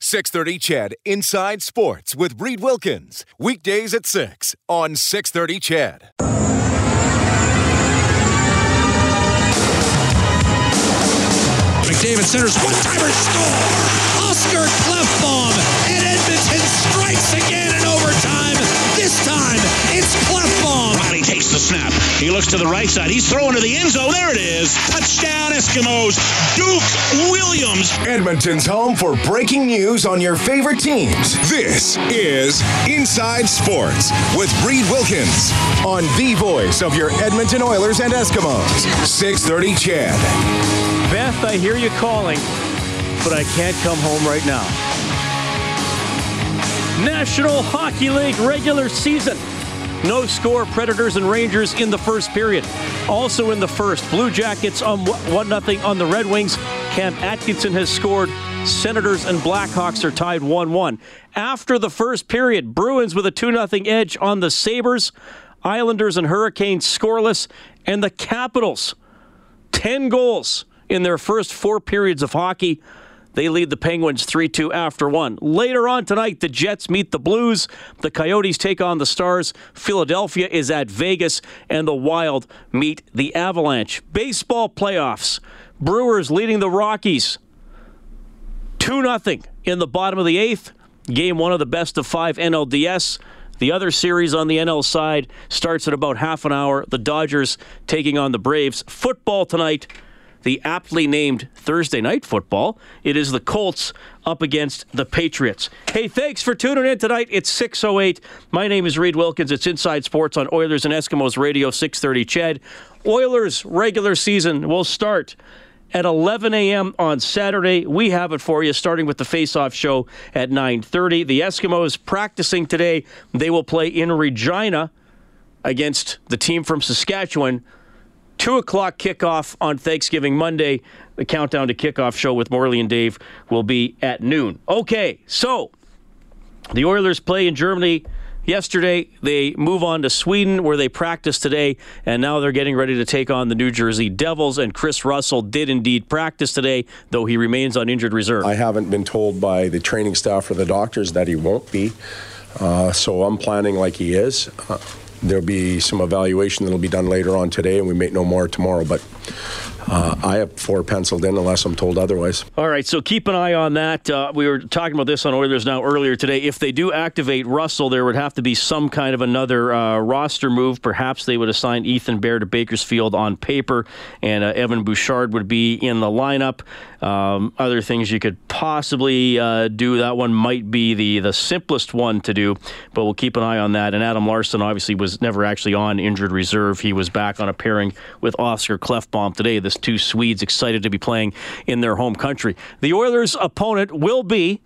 630 CHED Inside Sports with Reed Wilkins. Weekdays at 6 on 630 CHED. McDavid centers one-timer score. Oscar Klefbom and Edmonton strikes again in overtime. This time it's Klefbom. Reilly the snap. He looks to the right side. He's throwing to the end zone. There it is. Touchdown Eskimos. Duke Williams. Edmonton's home for breaking news on your favorite teams. This is Inside Sports with Reed Wilkins on the voice of your Edmonton Oilers and Eskimos. 630 CHED. Beth, I hear you calling, but I can't come home right now. National Hockey League regular season. No score, Predators and Rangers in the first period. Also in the first, Blue Jackets um, on 1 0 on the Red Wings. Cam Atkinson has scored. Senators and Blackhawks are tied 1 1. After the first period, Bruins with a 2 0 edge on the Sabres. Islanders and Hurricanes scoreless. And the Capitals, 10 goals in their first four periods of hockey. They lead the Penguins 3 2 after one. Later on tonight, the Jets meet the Blues. The Coyotes take on the Stars. Philadelphia is at Vegas. And the Wild meet the Avalanche. Baseball playoffs. Brewers leading the Rockies 2 0 in the bottom of the eighth. Game one of the best of five NLDS. The other series on the NL side starts in about half an hour. The Dodgers taking on the Braves. Football tonight the aptly named Thursday night football. It is the Colts up against the Patriots. Hey, thanks for tuning in tonight. It's 608. My name is Reed Wilkins. It's Inside Sports on Oilers and Eskimos Radio 630 CHED, Oilers regular season will start at 11 a.m. on Saturday. We have it for you, starting with the face-off show at 9:30. The Eskimos practicing today. They will play in Regina against the team from Saskatchewan 2 o'clock kickoff on Thanksgiving Monday. The countdown to kickoff show with Morley and Dave will be at noon. Okay, so the Oilers play in Germany yesterday. They move on to Sweden, where they practice today, and now they're getting ready to take on the New Jersey Devils. And Kris Russell did indeed practice today, though he remains on injured reserve. I haven't been told by the training staff or the doctors that he won't be, uh, so I'm planning like he is. Uh, there'll be some evaluation that'll be done later on today, and we may know more tomorrow. But uh, I have four penciled in unless I'm told otherwise. All right, so keep an eye on that. Uh, we were talking about this on Oilers Now earlier today. If they do activate Russell, there would have to be some kind of another uh, roster move. Perhaps they would assign Ethan Bear to Bakersfield on paper, and uh, Evan Bouchard would be in the lineup. Um, other things you could possibly uh, do. That one might be the the simplest one to do, but we'll keep an eye on that. And Adam Larsson obviously was never actually on injured reserve. He was back on a pairing with Oscar Klefbom today. This two Swedes excited to be playing in their home country. The Oilers' opponent will be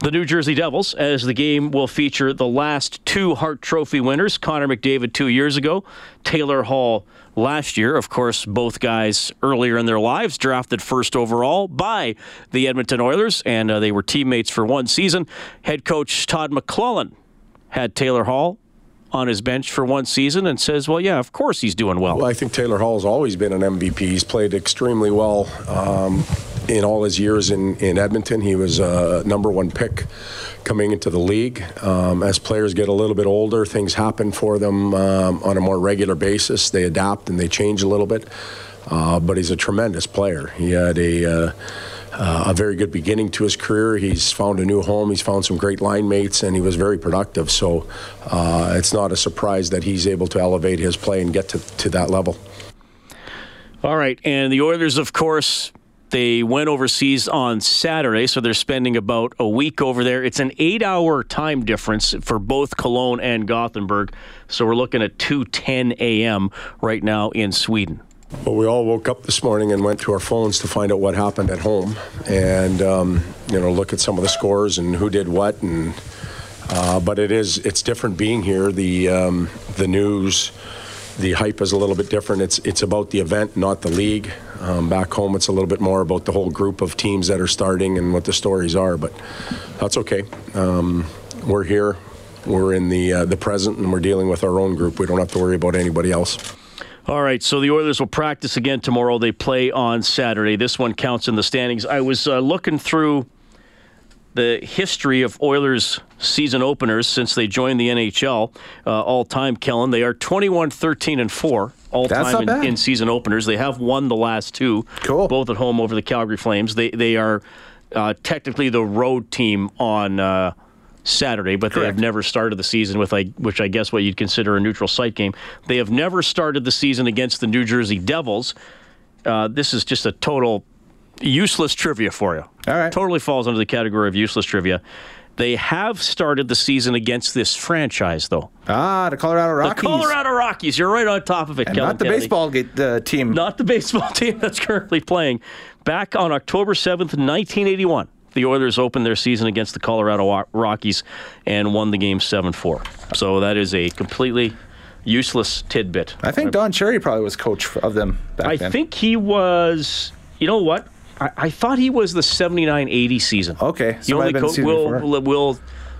the New Jersey Devils, as the game will feature the last two Hart Trophy winners Connor McDavid two years ago, Taylor Hall last year. Of course, both guys earlier in their lives drafted first overall by the Edmonton Oilers, and uh, they were teammates for one season. Head coach Todd McLellan had Taylor Hall on his bench for one season and says, well, yeah, of course he's doing well. Well, I think Taylor Hall has always been an MVP. He's played extremely well um, in all his years in, in Edmonton. He was a number one pick coming into the league. Um, as players get a little bit older, things happen for them um, on a more regular basis. They adapt and they change a little bit. Uh, but he's a tremendous player. He had a. Uh, uh, a very good beginning to his career. He's found a new home. He's found some great line mates, and he was very productive. So uh, it's not a surprise that he's able to elevate his play and get to, to that level. All right. And the Oilers, of course, they went overseas on Saturday, so they're spending about a week over there. It's an eight hour time difference for both Cologne and Gothenburg. So we're looking at 2:10 a.m. right now in Sweden. Well, we all woke up this morning and went to our phones to find out what happened at home, and um, you know, look at some of the scores and who did what, and uh, but it is it's different being here. The um, the news, the hype is a little bit different. It's it's about the event, not the league. Um, back home, it's a little bit more about the whole group of teams that are starting and what the stories are. But that's okay. Um, we're here. We're in the uh, the present, and we're dealing with our own group. We don't have to worry about anybody else. All right, so the Oilers will practice again tomorrow. They play on Saturday. This one counts in the standings. I was uh, looking through the history of Oilers season openers since they joined the NHL uh, all time, Kellen. They are 21 13 and 4 all That's time in, in season openers. They have won the last two, Cool. both at home over the Calgary Flames. They, they are uh, technically the road team on. Saturday, but they have never started the season with a, which I guess what you'd consider a neutral site game. They have never started the season against the New Jersey Devils. Uh, this is just a total useless trivia for you. All right. Totally falls under the category of useless trivia. They have started the season against this franchise, though. Ah, the Colorado Rockies. The Colorado Rockies. You're right on top of it, and Kellen not the Kennedy. baseball uh, team. Not the baseball team that's currently playing. Back on October 7th, 1981, the Oilers opened their season against the Colorado Rockies and won the game 7 4. So that is a completely useless tidbit. I think Don Cherry probably was coach of them back I then. I think he was, you know what? I, I thought he was the 79 80 season. Okay, so He only co- season we'll, before. we'll, we'll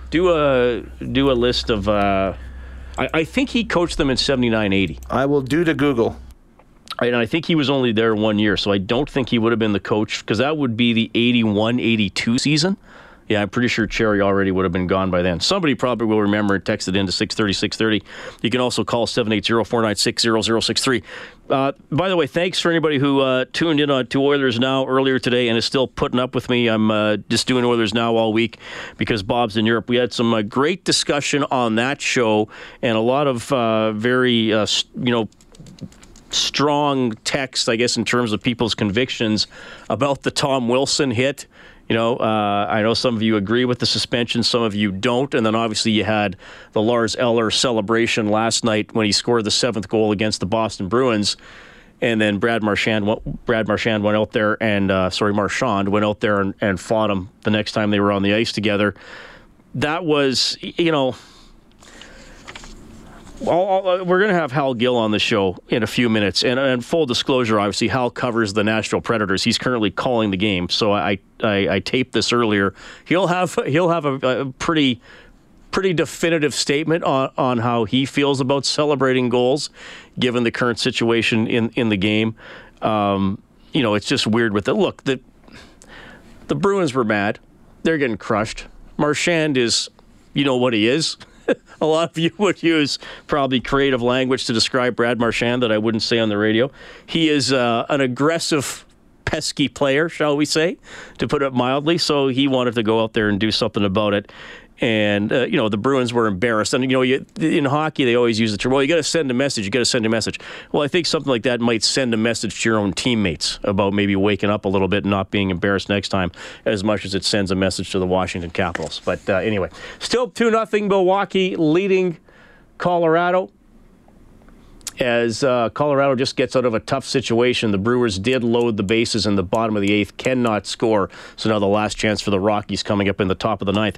do a do a list of. Uh, I, I think he coached them in 79 80. I will do to Google. And I think he was only there one year, so I don't think he would have been the coach because that would be the 81 82 season. Yeah, I'm pretty sure Cherry already would have been gone by then. Somebody probably will remember and text it into 630 630. You can also call 780 496 0063. Uh, By the way, thanks for anybody who uh, tuned in on to Oilers Now earlier today and is still putting up with me. I'm uh, just doing Oilers Now all week because Bob's in Europe. We had some uh, great discussion on that show and a lot of uh, very, uh, you know, strong text, I guess, in terms of people's convictions about the Tom Wilson hit. You know, uh, I know some of you agree with the suspension, some of you don't. And then obviously you had the Lars Eller celebration last night when he scored the seventh goal against the Boston Bruins. And then Brad Marchand, Brad Marchand went out there and, uh, sorry, Marchand went out there and, and fought him the next time they were on the ice together. That was, you know, I'll, I'll- we're going to have Hal Gill on the show in a few minutes. And, and full disclosure, obviously, Hal covers the Nashville Predators. He's currently calling the game. So I, I, I taped this earlier. He'll have he'll have a, a pretty pretty definitive statement on, on how he feels about celebrating goals, given the current situation in, in the game. Um, you know, it's just weird with it. Look, the the Bruins were mad. They're getting crushed. Marchand is, you know what he is. A lot of you would use probably creative language to describe Brad Marchand that I wouldn't say on the radio. He is uh, an aggressive, pesky player, shall we say, to put it mildly. So he wanted to go out there and do something about it. And uh, you know the Bruins were embarrassed, and you know you, in hockey they always use the term. Well, you got to send a message. You got to send a message. Well, I think something like that might send a message to your own teammates about maybe waking up a little bit and not being embarrassed next time, as much as it sends a message to the Washington Capitals. But uh, anyway, still two nothing Milwaukee leading Colorado as uh, Colorado just gets out of a tough situation. The Brewers did load the bases in the bottom of the eighth, cannot score. So now the last chance for the Rockies coming up in the top of the ninth.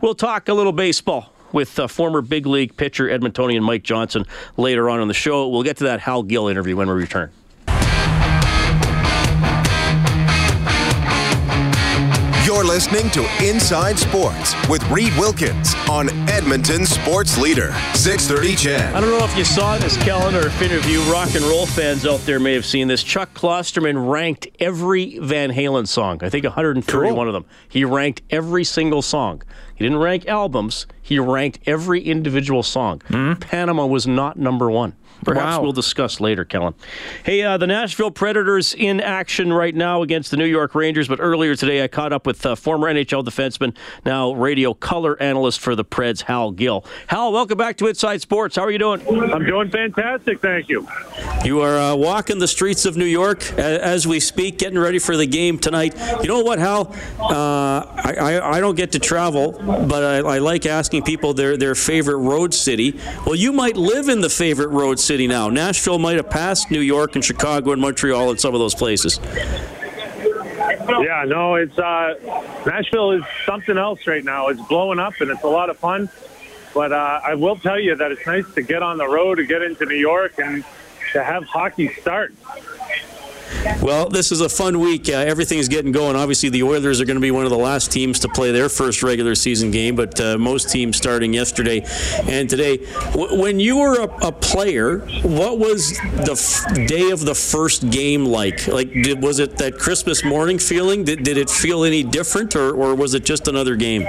We'll talk a little baseball with uh, former big league pitcher Edmontonian Mike Johnson later on in the show. We'll get to that Hal Gill interview when we return. Listening to Inside Sports with Reed Wilkins on Edmonton Sports Leader, 630 I don't know if you saw this, Kellen, or if any of you rock and roll fans out there may have seen this. Chuck Klosterman ranked every Van Halen song. I think 131 of them. He ranked every single song. He didn't rank albums. He ranked every individual song. Hmm. Panama was not number one. Perhaps Wow. we'll discuss later, Kellen. Hey, uh, the Nashville Predators in action right now against the New York Rangers. But earlier today, I caught up with uh, former NHL defenseman, now radio color analyst for the Preds, Hal Gill. Hal, welcome back to Inside Sports. How are you doing? I'm doing fantastic, thank you. You are uh, walking the streets of New York as we speak, getting ready for the game tonight. You know what, Hal? Uh, I, I, I don't get to travel, but I, I like asking people their, their favorite road city. Well, you might live in the favorite road city now. Nashville might have passed New York and Chicago and Montreal and some of those places. Yeah, no, it's uh, Nashville is something else right now. It's blowing up and it's a lot of fun. But uh, I will tell you that it's nice to get on the road to get into New York and to have hockey start. Well, this is a fun week. Uh, everything is getting going. Obviously, the Oilers are going to be one of the last teams to play their first regular season game, but uh, most teams starting yesterday and today. W- when you were a, a player, what was the f- day of the first game like? Like, did, was it that Christmas morning feeling? Did, did it feel any different, or, or was it just another game?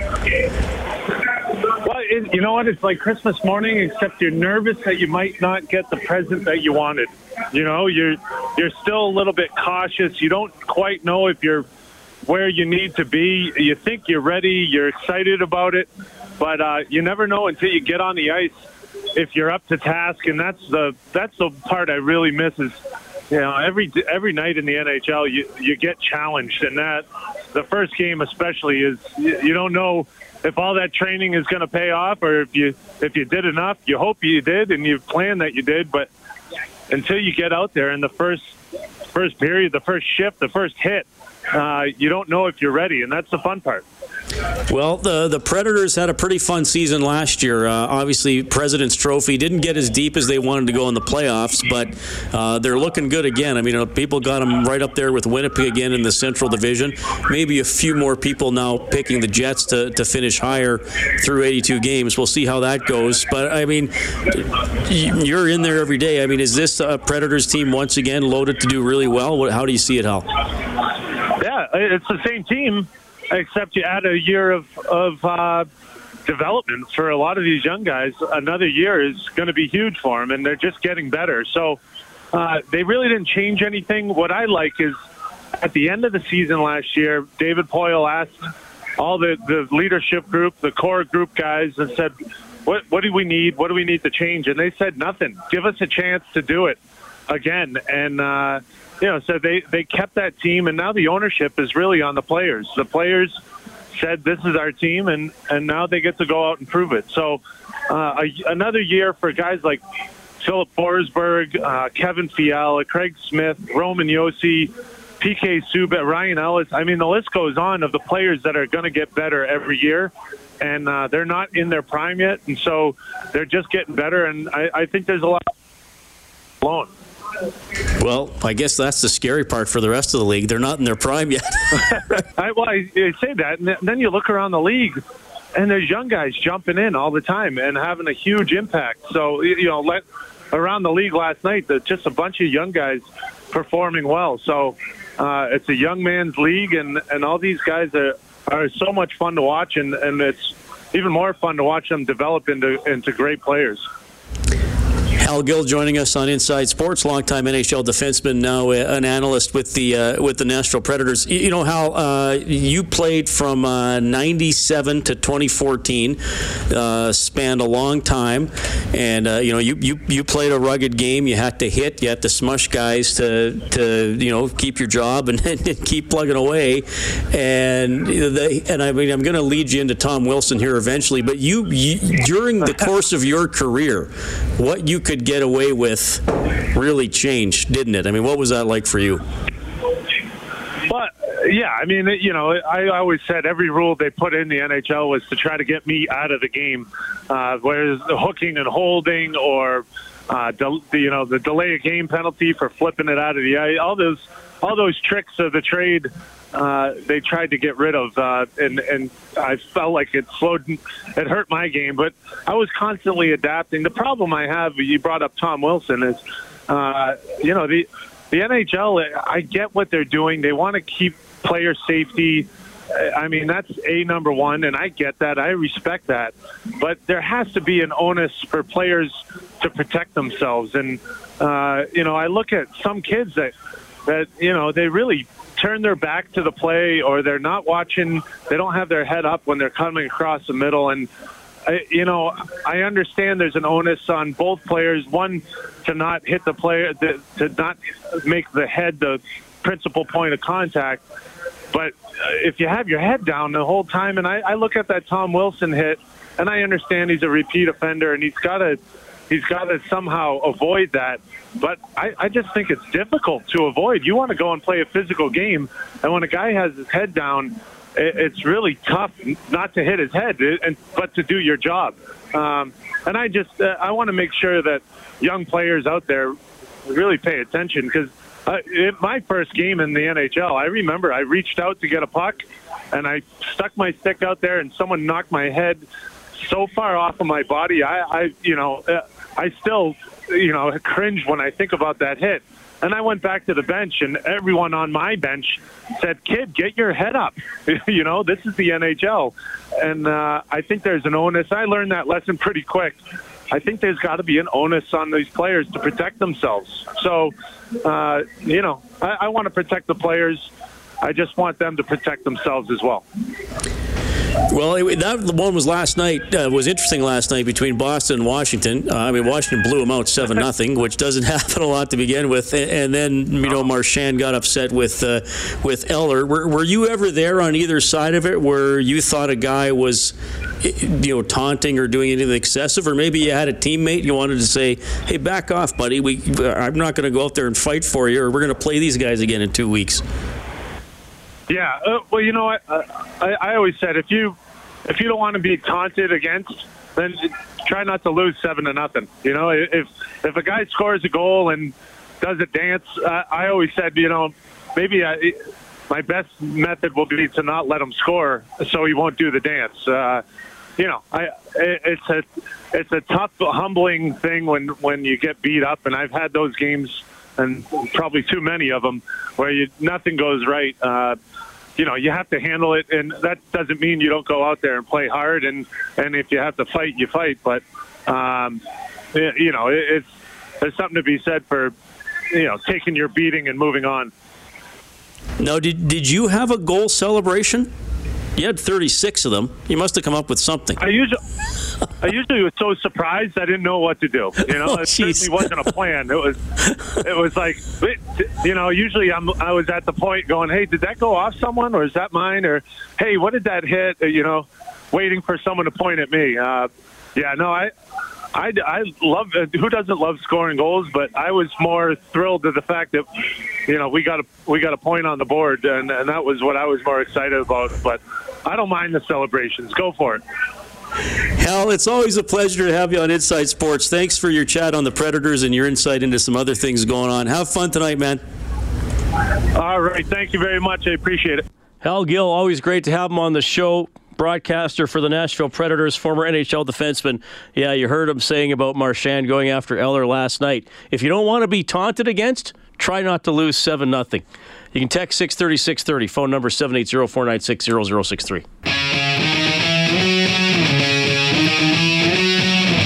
It, you know what? It's like Christmas morning, except you're nervous that you might not get the present that you wanted. You know, you're you're still a little bit cautious. You don't quite know if you're where you need to be. You think you're ready. You're excited about it, but uh, you never know until you get on the ice if you're up to task. And that's the that's the part I really miss is you know every every night in the NHL you you get challenged, and that the first game especially is you, you don't know if all that training is going to pay off or if you if you did enough. You hope you did, and you plan that you did, but until you get out there in the first first period, the first shift, the first hit, uh, you don't know if you're ready, and that's the fun part. Well, the the Predators had a pretty fun season last year. Uh, obviously, President's Trophy didn't get as deep as they wanted to go in the playoffs, but uh, they're looking good again. I mean, uh, people got them right up there with Winnipeg again in the Central Division. Maybe a few more people now picking the Jets to, to finish higher through 82 games. We'll see how that goes. But I mean, you're in there every day. I mean, is this Predators team once again loaded to do really well? How do you see it, Hal? It's the same team, except you add a year of of uh, development for a lot of these young guys. Another year is going to be huge for them, and they're just getting better. So uh, they really didn't change anything. What I like is at the end of the season last year, David Poile asked all the, the leadership group, the core group guys, and said, what, what do we need? What do we need to change? And they said nothing. Give us a chance to do it again. And, uh, you know, so they, they kept that team, and now the ownership is really on the players. The players said, this is our team, and, and now they get to go out and prove it. So uh, a, another year for guys like Filip Forsberg, uh, Kevin Fiala, Craig Smith, Roman Josi, PK Subban, Ryan Ellis. I mean, the list goes on of the players that are going to get better every year, and uh, they're not in their prime yet, and so they're just getting better. And I, I think there's a lot alone. Well, I guess that's the scary part for the rest of the league. They're not in their prime yet. I, well, I, I say that, and then you look around the league, and there's young guys jumping in all the time and having a huge impact. So you know, let around the league last night, there's just a bunch of young guys performing well. So uh, it's a young man's league, and and all these guys are are so much fun to watch, and and it's even more fun to watch them develop into into great players. Hal Gill joining us on Inside Sports, longtime NHL defenseman, now uh, an analyst with the uh, with the Nashville Predators. You, know, Hal, uh, you played from uh, '97 to 2014, uh, spanned a long time, and uh, you know, you, you you played a rugged game. You had to hit, you had to smush guys to to you know keep your job and, and keep plugging away. And they, and I mean, I'm going to lead you into Tom Wilson here eventually, but you, you during the course of your career, what you could get away with really changed, didn't it? I mean, what was that like for you? But yeah, I mean, you know, I always said every rule they put in the NHL was to try to get me out of the game, uh, whereas the hooking and holding or uh, the, you know the delay of game penalty for flipping it out of the ice, all those all those tricks of the trade. Uh, they tried to get rid of, uh, and and I felt like it slowed, it hurt my game. But I was constantly adapting. The problem I have, you brought up Tom Wilson, is uh, you know the the NHL. I get what they're doing. They want to keep player safety. I mean, that's a number one, and I get that. I respect that. But there has to be an onus for players to protect themselves. And uh, you know, I look at some kids that that you know they really turn their back to the play or they're not watching. They don't have their head up when they're coming across the middle and. I, you know, I understand there's an onus on both players. One, to not hit the player, to, not make the head the principal point of contact. But uh, if you have your head down the whole time, and I, I look at that Tom Wilson hit, and I understand he's a repeat offender, and he's got to he's got to somehow avoid that. But I, I just think it's difficult to avoid. You want to go and play a physical game, and when a guy has his head down, it, it's really tough not to hit his head, and but to do your job. Um, and I just uh, I want to make sure that young players out there really pay attention because uh, my first game in the NHL, I remember I reached out to get a puck, and I stuck my stick out there, and someone knocked my head so far off of my body. I, I you know, uh, I still, you know, cringe when I think about that hit. And I went back to the bench, and everyone on my bench said, "Kid, get your head up. you know, this is the NHL." And uh, I think there's an onus. I learned that lesson pretty quick. I think there's got to be an onus on these players to protect themselves. So, uh, you know, I, I want to protect the players. I just want them to protect themselves as well. Well, that one was last night. Uh, was interesting last night between Boston and Washington. Uh, I mean, Washington blew them out seven nothing, which doesn't happen a lot to begin with. And, and then you know Marchand got upset with uh, with Eller. Were, were you ever there on either side of it, where you thought a guy was you know taunting or doing anything excessive, or maybe you had a teammate you wanted to say, "Hey, back off, buddy. We I'm not going to go out there and fight for you, or we're going to play these guys again in two weeks." Yeah, uh, well, you know? Uh, I, I always said if you if you don't want to be taunted against, then try not to lose seven to nothing. You know, if if a guy scores a goal and does a dance, uh, I always said, you know, maybe I, my best method will be to not let him score, so he won't do the dance. Uh, you know, I it's a it's a tough, humbling thing when when you get beat up, and I've had those games and probably too many of them where you nothing goes right. Uh, you know, you have to handle it, and that doesn't mean you don't go out there and play hard. And and if you have to fight, you fight. But um, you know, it, it's there's something to be said for you know taking your beating and moving on. Now, did did you have a goal celebration? You had 36 of them. You must have come up with something. I usually, I usually was so surprised I didn't know what to do. You know, Oh, it certainly wasn't a plan. It was, it was like, you know, usually I'm, I was at the point going, hey, did that go off someone or is that mine? Or hey, what did that hit? Or, you know, waiting for someone to point at me. Uh, yeah, no, I, I, I love. uh, Who doesn't love scoring goals? But I was more thrilled to the fact that, you know, we got a we got a point on the board, and, and that was what I was more excited about. But I don't mind the celebrations. Go for it. Hal, it's always a pleasure to have you on Inside Sports. Thanks for your chat on the Predators and your insight into some other things going on. Have fun tonight, man. All right. Thank you very much. I appreciate it. Hal Gill, always great to have him on the show. Broadcaster for the Nashville Predators, former NHL defenseman. Yeah, you heard him saying about Marchand going after Eller last night. If you don't want to be taunted against, try not to lose 7 0. You can text 630 630, phone number 780 496 0063.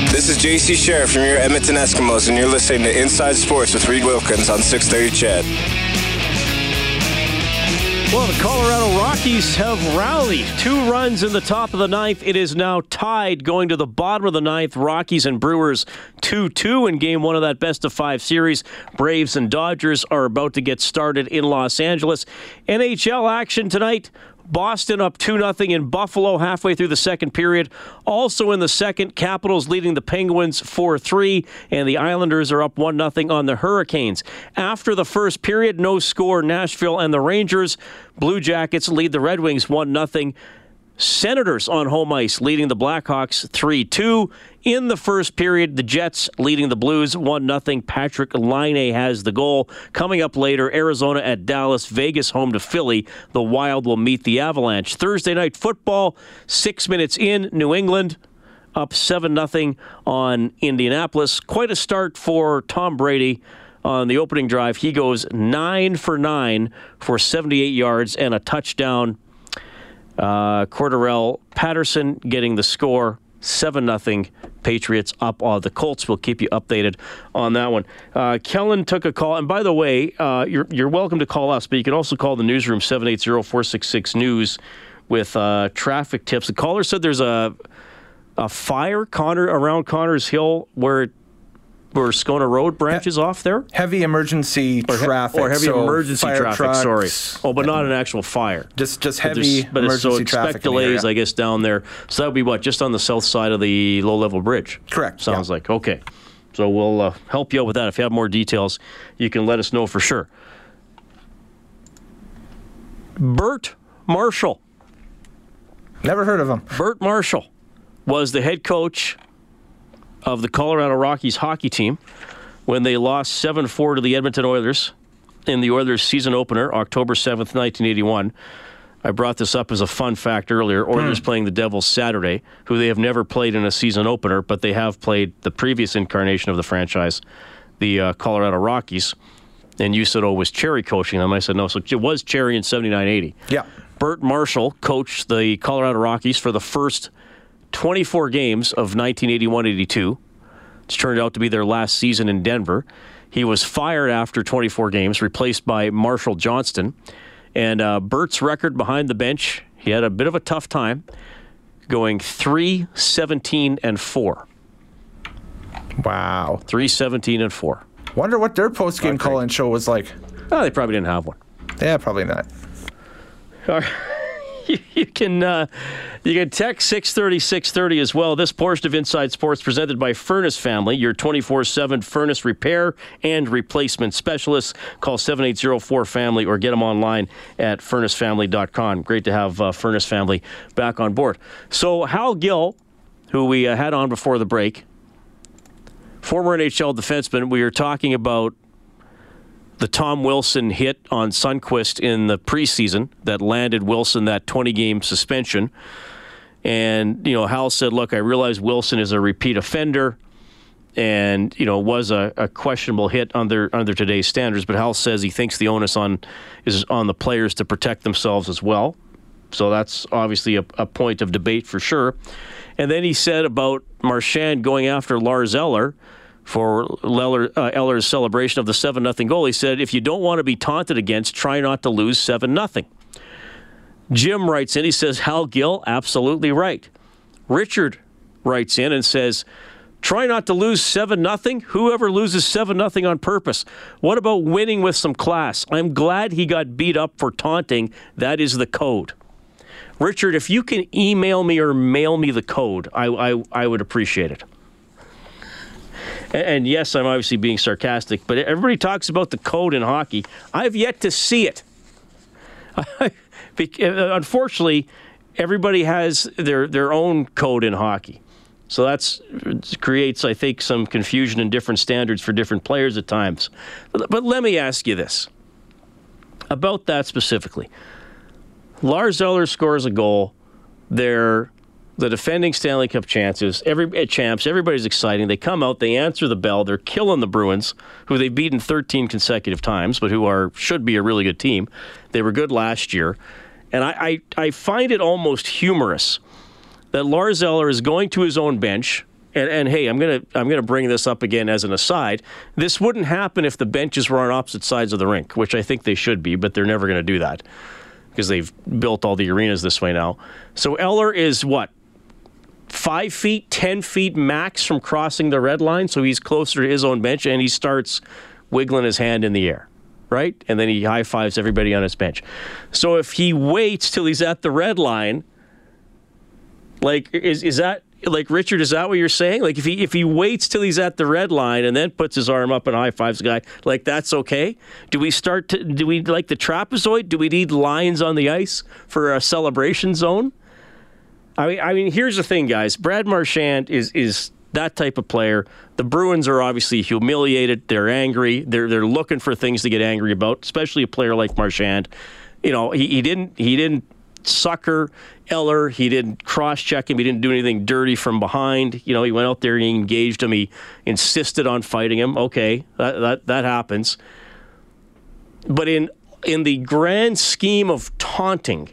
This is JC Sherritt from your Edmonton Eskimos, and you're listening to Inside Sports with Reed Wilkins on 630 CHED. Well, the Colorado Rockies have rallied. Two runs in the top of the ninth. It is now tied going to the bottom of the ninth. Rockies and Brewers 2 2 in game one of that best of five series. Braves and Dodgers are about to get started in Los Angeles. NHL action tonight. Boston up 2 0 in Buffalo halfway through the second period. Also in the second, Capitals leading the Penguins 4 3, and the Islanders are up 1 0 on the Hurricanes. After the first period, no score, Nashville and the Rangers. Blue Jackets lead the Red Wings 1 0. Senators on home ice leading the Blackhawks 3 2. In the first period, the Jets leading the Blues 1 0. Patrik Laine has the goal. Coming up later, Arizona at Dallas, Vegas home to Philly. The Wild will meet the Avalanche. Thursday night football, six minutes in, New England up 7 0 on Indianapolis. Quite a start for Tom Brady on the opening drive. He goes 9 for 9 for 78 yards and a touchdown. Uh, Cordarrelle Patterson getting the score 7 nothing Patriots up on the Colts. We'll keep you updated on that one. Uh, Kellen took a call. And by the way, uh, you're, you're welcome to call us, but you can also call the newsroom 780 466 News with uh, traffic tips. The caller said there's a, a fire Connor around Connors Hill where where Scona Road branches off there. Heavy emergency Or he- traffic. or heavy so emergency traffic. Sorry. Oh, but not an actual fire. Just just heavy but so emergency expect traffic. delays. I guess, down there. So that would be what just on the south side of the low level bridge. Correct, Sounds yeah. like okay. So we'll uh, help you out with that. If you have more details, you can let us know for sure. Bert Marshall. Never heard of him. Bert Marshall was the head coach of the Colorado Rockies hockey team when they lost 7 4 to the Edmonton Oilers in the Oilers season opener, October 7th, 1981. I brought this up as a fun fact earlier. Oilers playing the Devils Saturday, who they have never played in a season opener, but they have played the previous incarnation of the franchise, the uh, Colorado Rockies. And you said, oh, was Cherry coaching them? I said, no. So it was Cherry in 79 80. Yeah. Bert Marshall coached the Colorado Rockies for the first 24 games of 1981-82. It's turned out to be their last season in Denver. He was fired after 24 games, replaced by Marshall Johnston. And uh, Bert's record behind the bench, he had a bit of a tough time, going 3 17 and 4. Wow. 3 17 and 4. Wonder what their post game call in show was like. Oh, they probably didn't have one. Yeah, probably not. All right. You, can uh, you can text 630 630 as well. This portion of Inside Sports presented by Furnace Family, your 24 7 furnace repair and replacement specialist. Call 7804 Family or get them online at furnacefamily.com. Great to have uh, Furnace Family back on board. So, Hal Gill, who we uh, had on before the break, former NHL defenseman, we are talking about the Tom Wilson hit on Sundqvist in the preseason that landed Wilson that 20 game suspension. And, you know, Hal said, look, I realize Wilson is a repeat offender and, you know, was a, a questionable hit under under today's standards. But Hal says he thinks the onus on is on the players to protect themselves as well. So that's obviously a, a point of debate for sure. And then he said about Marchand going after Lars Eller for Leller, uh, Eller's celebration of the 7 0 goal. He said, if you don't want to be taunted against, try not to lose 7 0. Jim writes in, he says, Hal Gill, absolutely right. Richard writes in and says, try not to lose 7 0. Whoever loses 7 0 on purpose. What about winning with some class? I'm glad he got beat up for taunting. That is the code. Richard, if you can email me or mail me the code, I, I, I would appreciate it. And, yes, I'm obviously being sarcastic, but everybody talks about the code in hockey. I've yet to see it. Uh, Unfortunately, everybody has their, their own code in hockey. So that's creates, I think, some confusion and different standards for different players at times. But, but let me ask you this about that specifically. Lars Eller scores a goal. They're the defending Stanley Cup chances. Every uh, champs, everybody's exciting. They come out, they answer the bell. They're killing the Bruins, who they've beaten 13 consecutive times, but who are should be a really good team. They were good last year, and I I, I find it almost humorous that Lars Eller is going to his own bench. And, and hey, I'm gonna I'm gonna bring this up again as an aside. This wouldn't happen if the benches were on opposite sides of the rink, which I think they should be, but they're never to do that because they've built all the arenas this way now. So Eller is what five feet, ten feet max from crossing the red line, so he's closer to his own bench, and he starts wiggling his hand in the air, right? And then he high fives everybody on his bench. So if he waits till he's at the red line, like is is that like Richard? Is that what you're saying? Like if he if he waits till he's at the red line and then puts his arm up and high fives the guy, like that's okay? Do we start to do we like the trapezoid? Do we need lines on the ice for a celebration zone? I mean, I mean, here's the thing, guys. Brad Marchand is is that type of player. The Bruins are obviously humiliated. They're angry. They're they're looking for things to get angry about, especially a player like Marchand. You know, he, he didn't he didn't sucker Eller. He didn't cross check him. He didn't do anything dirty from behind. You know, he went out there and he engaged him. He insisted on fighting him. Okay, that that, that happens. But in in the grand scheme of taunting,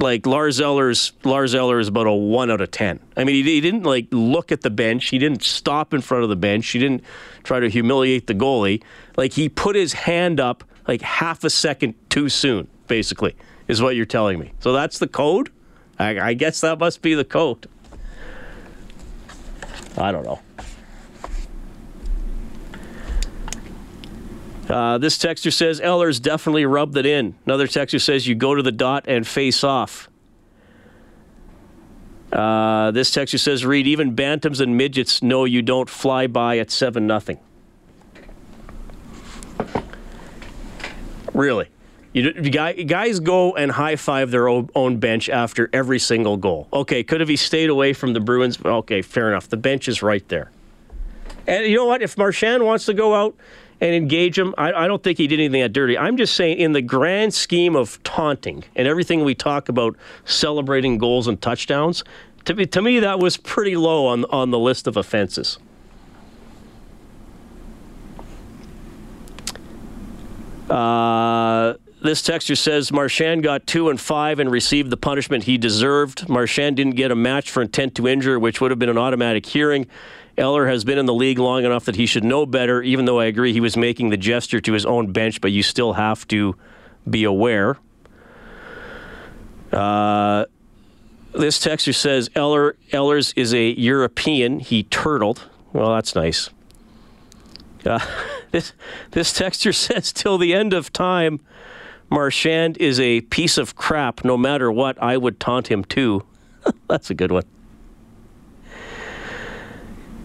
like Lars Eller's Lars Eller is about a one out of ten. I mean, he, he, didn't like look at the bench. He didn't stop in front of the bench. He didn't try to humiliate the goalie. Like he put his hand up like half a second too soon. Basically, is what you're telling me. So that's the code. I, I guess that must be the code. I don't know. Uh, this texter says Ellers definitely rubbed it in. Another texter says you go to the dot and face off. Uh, this texter says read even bantams and midgets know you don't fly by at seven nothing. Really, you, guys go and high five their own bench after every single goal. Okay, could have he stayed away from the Bruins? Okay, fair enough. The bench is right there. And you know what? If Marchand wants to go out and engage him. I, I, don't think he did anything that dirty. I'm just saying, in the grand scheme of taunting and everything we talk about celebrating goals and touchdowns, to me, to me that was pretty low on, on the list of offenses. Uh, this texture says Marchand got two and five and received the punishment he deserved. Marchand didn't get a match for intent to injure, which would have been an automatic hearing. Eller has been in the league long enough that he should know better, even though I agree he was making the gesture to his own bench, but you still have to be aware. Uh, this texter says Eller Ellers is a European. He turtled. Well, that's nice. Uh, this this texter says till the end of time, Marchand is a piece of crap. No matter what, I would taunt him too. that's a good one.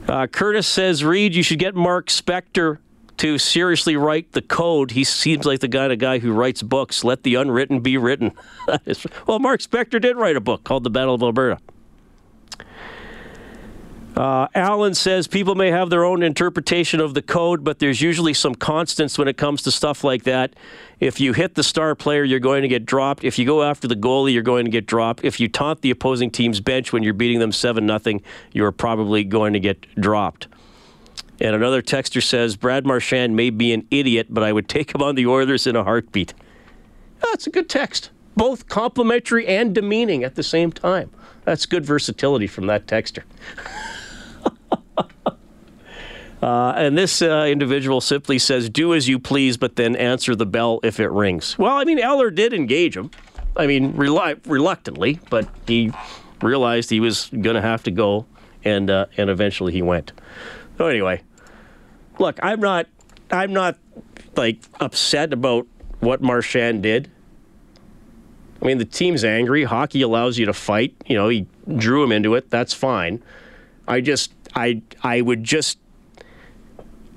Uh, Curtis says, Reed, you should get Mark Spector to seriously write the code. He seems like the kind of guy who writes books. Let the unwritten be written. well, Mark Spector did write a book called The Battle of Alberta. Uh, Alan says people may have their own interpretation of the code, but there's usually some constants when it comes to stuff like that. If you hit the star player, you're going to get dropped. If you go after the goalie, you're going to get dropped. If you taunt the opposing team's bench when you're beating them 7 0, you're probably going to get dropped. And another texter says Brad Marchand may be an idiot, but I would take him on the Oilers in a heartbeat. That's a good text. Both complimentary and demeaning at the same time. That's good versatility from that texter. Uh, and this uh, individual simply says, "Do as you please, but then answer the bell if it rings." Well, I mean, Eller did engage him. I mean, rel- reluctantly, but he realized he was going to have to go, and uh, and eventually he went. So anyway, look, I'm not, I'm not like upset about what Marchand did. I mean, the team's angry. Hockey allows you to fight. You know, he drew him into it. That's fine. I just, I, I would just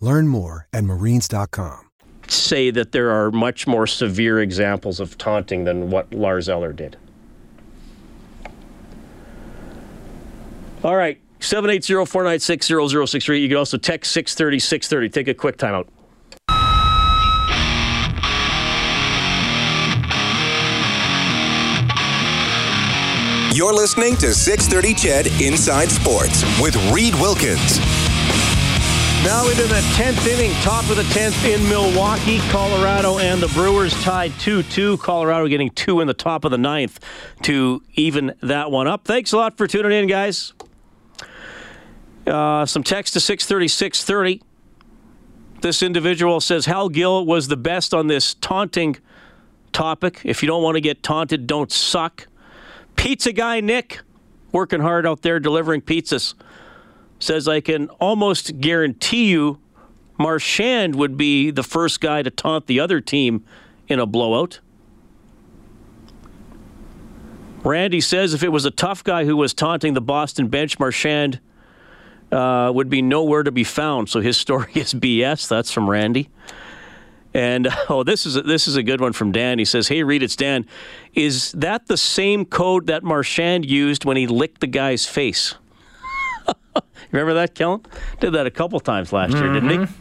Learn more at marines.com. Say that there are much more severe examples of taunting than what Lars Eller did. All right, 780-496-0063. You can also text 630 630. Take a quick timeout. You're listening to 630 CHED Inside Sports with Reed Wilkins. Now into the 10th inning, top of the 10th in Milwaukee. Colorado and the Brewers tied 2 2. Colorado getting two in the top of the ninth to even that one up. Thanks a lot for tuning in, guys. Uh, some text to 630 630. This individual says Hal Gill was the best on this taunting topic. If you don't want to get taunted, don't suck. Pizza guy Nick, working hard out there delivering pizzas says, I can almost guarantee you Marchand would be the first guy to taunt the other team in a blowout. Randy says if it was a tough guy who was taunting the Boston bench, Marchand uh, would be nowhere to be found. So his story is BS. That's from Randy. And oh, this is a, this is a good one from Dan. He says, "Hey, Reed, it's Dan. Is that the same code that Marchand used when he licked the guy's face? Remember that, Kellen? Did that a couple times last year, didn't he?"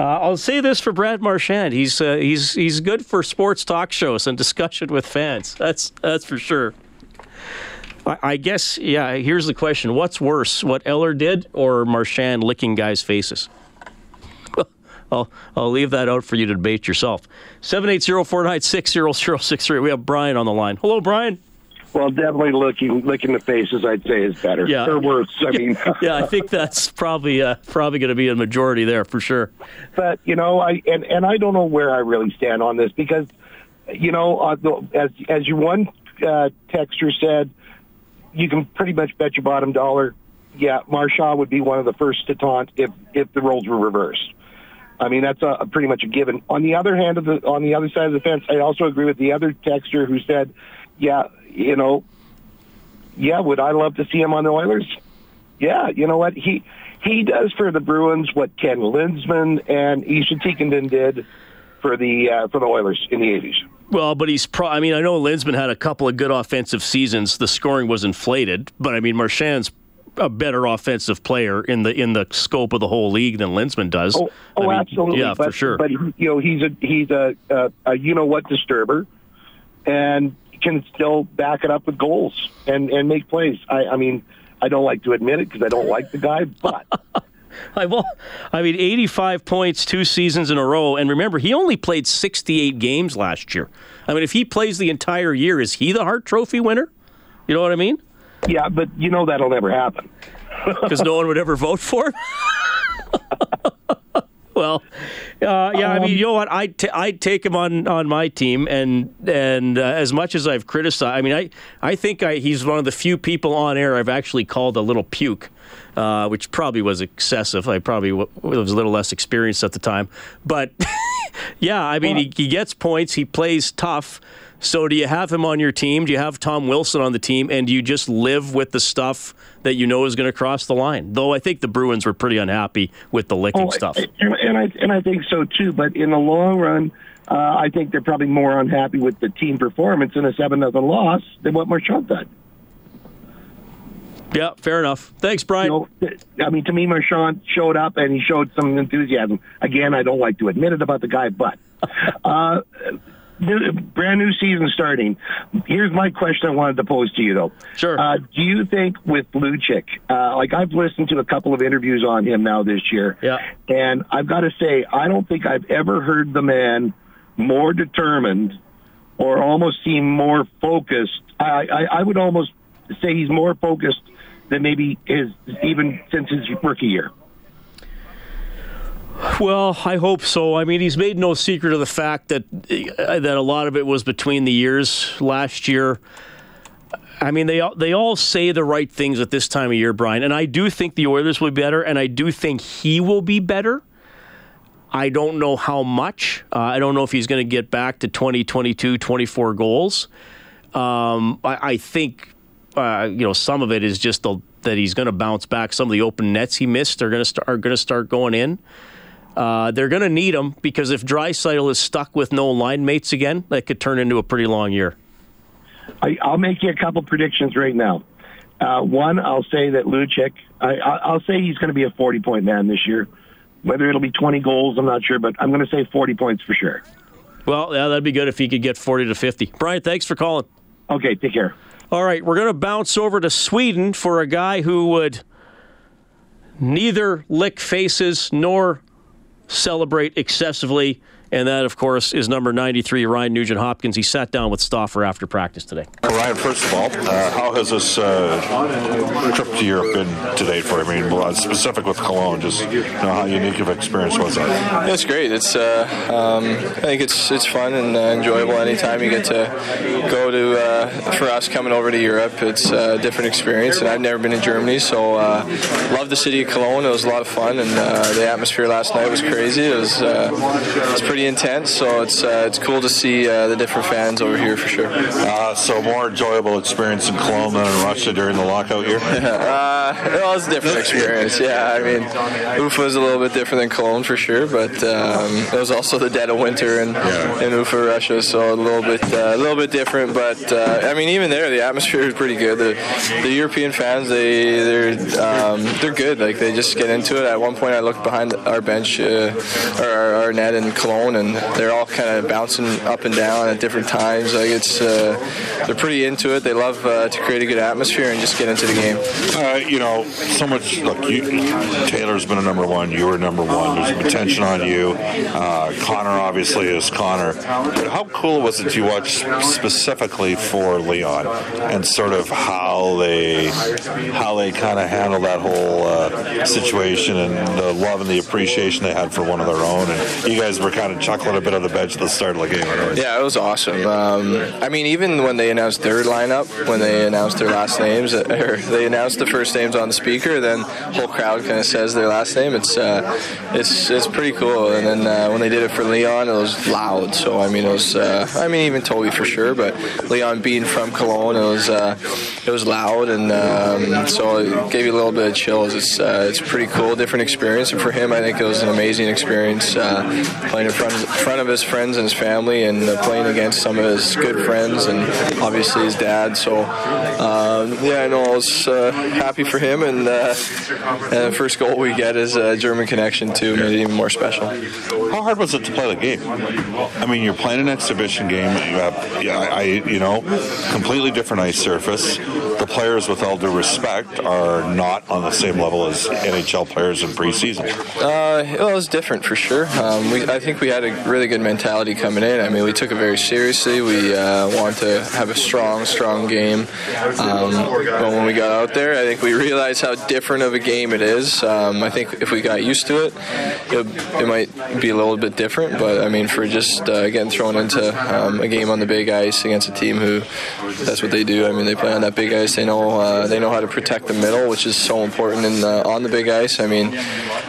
Uh, I'll say this for Brad Marchand: he's uh, he's he's good for sports talk shows and discussion with fans. That's that's for sure. I, I guess, yeah. Here's the question: What's worse, what Eller did, or Marchand licking guys' faces? I'll I'll leave that out for you to debate yourself. Seven eight zero four nine six zero zero six three. We have Brian on the line. Hello, Brian. Well, definitely looking licking the faces, I'd say, is better. Yeah. Or worse. I mean, yeah, I think that's probably uh, probably going to be a majority there for sure. but you know, I and and I don't know where I really stand on this because, you know, uh, as as your one uh, texter said, you can pretty much bet your bottom dollar. Yeah, Marchand would be one of the first to taunt if if the roles were reversed. I mean, that's a, a pretty much a given. On the other hand of the on the other side of the fence, I also agree with the other texter who said, yeah, you know, yeah, would I love to see him on the Oilers? Yeah, you know what he he does for the Bruins what Ken Linseman and Esa Tikkanen did for the uh, for the Oilers in the '80s. Well, but he's pro. I mean, I know Linseman had a couple of good offensive seasons. The scoring was inflated, but I mean, Marchand's a better offensive player in the in the scope of the whole league than Linseman does. Oh, oh I mean, absolutely. Yeah, but, for sure. But you know, he's a he's a, a, a you know what disturber, and can still back it up with goals and and make plays. I, I mean, I don't like to admit it because I don't like the guy, but. I well, I mean, 85 points two seasons in a row, and remember, he only played 68 games last year. I mean, if he plays the entire year, is he the Hart Trophy winner? You know what I mean? Yeah, but you know that'll never happen. Because no one would ever vote for him. well, uh, yeah, I mean, you know what? I'd, take him on, on my team, and and uh, as much as I've criticized, I mean, I I think I, he's one of the few people on air I've actually called a little puke, uh, which probably was excessive. I probably w- was a little less experienced at the time, but yeah, I mean, he, he gets points, he plays tough. So, do you have him on your team? Do you have Tom Wilson on the team? And do you just live with the stuff that you know is going to cross the line? Though I think the Bruins were pretty unhappy with the licking Oh, stuff. And, and I and I think so too. But in the long run, uh, I think they're probably more unhappy with the team performance in a seven nothing loss than what Marchand did. Yeah, fair enough. Thanks, Brian. I mean, to me, Marchand showed up and he showed some enthusiasm. Again, I don't like to admit it about the guy, but uh, new- brand new season starting. Here's my question I wanted to pose to you, though. Sure. Uh, do you think with Lucic, uh, like I've listened to a couple of interviews on him now this year, Yeah. and I've got to say, I don't think I've ever heard the man more determined or almost seem more focused. I, I, I would almost say he's more focused than maybe his even since his rookie year. Well, I hope so. I mean, he's made no secret of the fact that uh, that a lot of it was between the years last year. I mean, they all, they all say the right things at this time of year, Brian, and I do think the Oilers will be better, and I do think he will be better. I don't know how much. Uh, I don't know if he's going to get back to 20, 22, 24 goals. Um, I, I think uh, you know some of it is just the, that he's going to bounce back. Some of the open nets he missed are going to start are going to start going in. Uh, they're going to need him because if Draisaitl is stuck with no line mates again, that could turn into a pretty long year. I, I'll make you a couple predictions right now. Uh, one, I'll say that Lucic, I, I- I'll say he's going to be a 40 point man this year. Whether it'll be 20 goals, I'm not sure, but I'm going to say 40 points for sure. Well, yeah, that'd be good if he could get 40 to 50. Brian, thanks for calling. Okay, take care. All right, we're going to bounce over to Sweden for a guy who would neither lick faces nor celebrate excessively. And that, of course, is number 93, Ryan Nugent Hopkins. He sat down with Stauffer after practice today. Ryan, first of all, uh, how has this uh, trip to Europe been to date for you? I mean, specific with Cologne, just you know, how unique of an experience was that? Yeah, it's great. It's uh, um, I think it's it's fun and uh, enjoyable anytime you get to go to. Uh, for us coming over to Europe, it's a different experience, and I've never been in Germany, so uh, love the city of Cologne. It was a lot of fun, and uh, the atmosphere last night was crazy. It was uh, it's pretty pretty intense. So it's uh, it's cool to see uh, the different fans over here for sure. Uh, so more enjoyable experience in Cologne than in Russia during the lockout year. uh, it was a different experience. Yeah, I mean, Ufa is a little bit different than Cologne for sure, but um, it was also the dead of winter in, in Ufa, Russia, so a little bit uh, a little bit different. But uh, I mean, even there, the atmosphere is pretty good. The, the European fans, they they're um, they're good. Like they just get into it. At one point, I looked behind our bench uh, or our, our net in Cologne, and they're all kind of bouncing up and down at different times. Like it's uh, they're pretty into it. They love uh, to create a good atmosphere and just get into the game. Uh, you know, so much. Look, you, Taylor's been a number one. You were number one. There's attention on you. Uh, Connor obviously is Connor. But how cool was it to watch specifically for Leon and sort of how they how they kind of handle that whole uh, situation and the love and the appreciation they had for one of their own. And you guys were kind of chuckling a bit on the bench at the start of the game. Yeah, it was awesome. Um, I mean, even when they announced their lineup, when they announced their last names, or they announced the first names on the speaker, then whole crowd kind of says their last name. It's uh, it's it's pretty cool. And then uh, when they did it for Leon, it was loud. So I mean, it was uh, I mean even Toby for sure, but Leon being from Cologne, it was uh, it was loud, and um, so it gave you a little bit of chills. It's uh, it's pretty cool, different experience. And for him, I think it was an amazing experience uh, playing in front front of his friends and his family, and uh, playing against some of his good friends, and obviously his dad. So um, yeah, I know I was uh, happy for him, and, uh, and the first goal we get is a German connection too, made it even more special. How hard was it to play the game? I mean, you're playing an exhibition game. You have, yeah, I, you know, completely different ice surface. The players, with all due respect, are not on the same level as NHL players in preseason. Uh, well, it was different for sure. Um, we, I think we had a really good mentality coming in. I mean, we took it very seriously. We uh, wanted to have a strong, strong game. Um, but when we got out there, I think we realized how different of a game it is. Um, I think if we got used to it, it, it might be a little bit different. But I mean, for just uh, getting thrown into um, a game on the big ice against a team who that's what they do. I mean, they play on that big ice. They know uh, they know how to protect the middle, which is so important in the, on the big ice. I mean,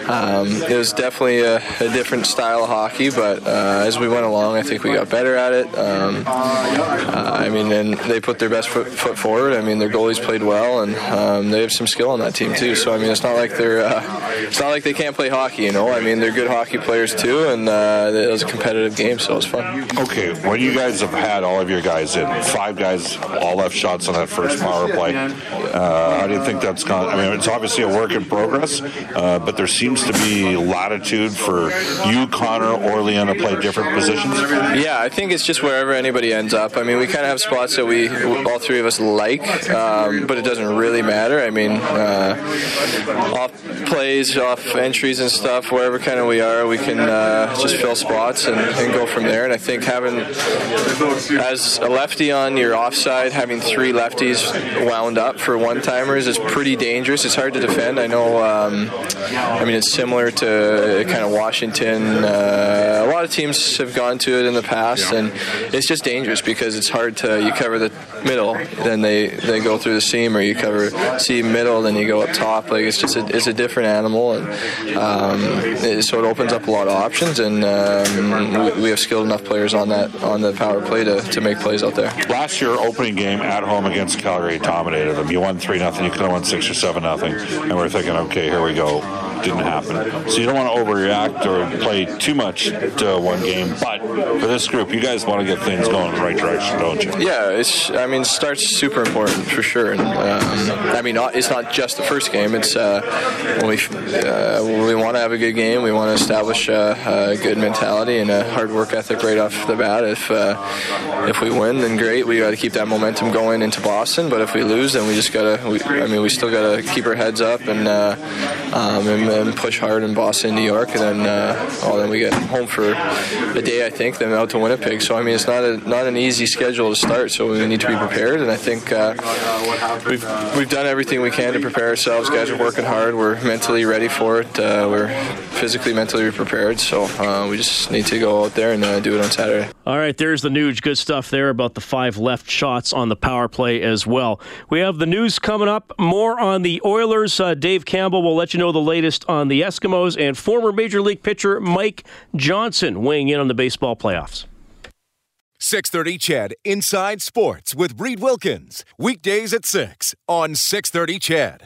um, it was definitely a, a, different style of hockey, but uh, as we went along, I think we got better at it. Um, uh, I mean, and they put their best foot, foot, forward. I mean, their goalies played well, and um, they have some skill on that team too. So I mean, it's not like they're uh, it's not like they can't play hockey. You know, I mean, they're good hockey players too, and uh, it was a competitive game, so it was fun. Okay, when you guys have had all of your guys in, five guys all left shots on that first power play. Uh, how do you think that's gone? I mean, it's obviously a work in progress, uh, but there seems to be latitude for you, Connor, or Leon to play different positions. Yeah, I think it's just wherever anybody ends up. I mean, we kind of have spots that we all three of us like, um, but it doesn't really matter. I mean, uh, off plays, off entries and stuff, wherever kind of we are, we can uh, just fill spots and, and go from there. And I think having as a lefty on your offside, having three lefties wound up for one timers is pretty dangerous. It's hard to defend. I know. Um, I mean, it's similar to kind of Washington. Uh, a lot of teams have gone to it in the past, and it's just dangerous because it's hard to you cover the middle, then they they go through the seam, or you cover seam middle, then you go up top. Like it's just a, it's a different animal, and um, it, so it opens up a lot of options, and um, we, we have skilled enough players on that on the power play to, to make plays out there. Last year, opening game at home against Calgary dominated them. You won three nothing. You could have won six or seven nothing, and we're thinking, okay, here we go. Didn't happen. So you don't want to overreact or play too much to one game. But for this group, you guys want to get things going in the right direction, don't you? Yeah, it's. I mean, start's super important for sure. And um, I mean, it's not just the first game. It's uh, when we uh, we want to have a good game. We want to establish a, a, good mentality and a hard work ethic right off the bat. If uh, if we win, then great. We got to keep that momentum going into Boston. But if we lose, then we just gotta. We, I mean, we still gotta keep our heads up and uh, um, and, and, push hard in Boston, New York, and then uh, well, then we get home for a day. I think then out to Winnipeg. So I mean, it's not a not an easy schedule to start. So we need to be prepared, and I think uh, we've we've done everything we can to prepare ourselves. Guys are working hard. We're mentally ready for it. Uh, we're physically, mentally prepared. So uh, we just need to go out there and uh, do it on Saturday. All right, there's the news. Good stuff there about the five left shots on the power play as well. We have the news coming up. More on the Oilers. Uh, Dave Campbell will let you know the latest next on the Eskimos and former Major League pitcher Mike Johnson weighing in on the baseball playoffs. 630 CHED Inside Sports with Reid Wilkins. Weekdays at 6 on 630 CHED.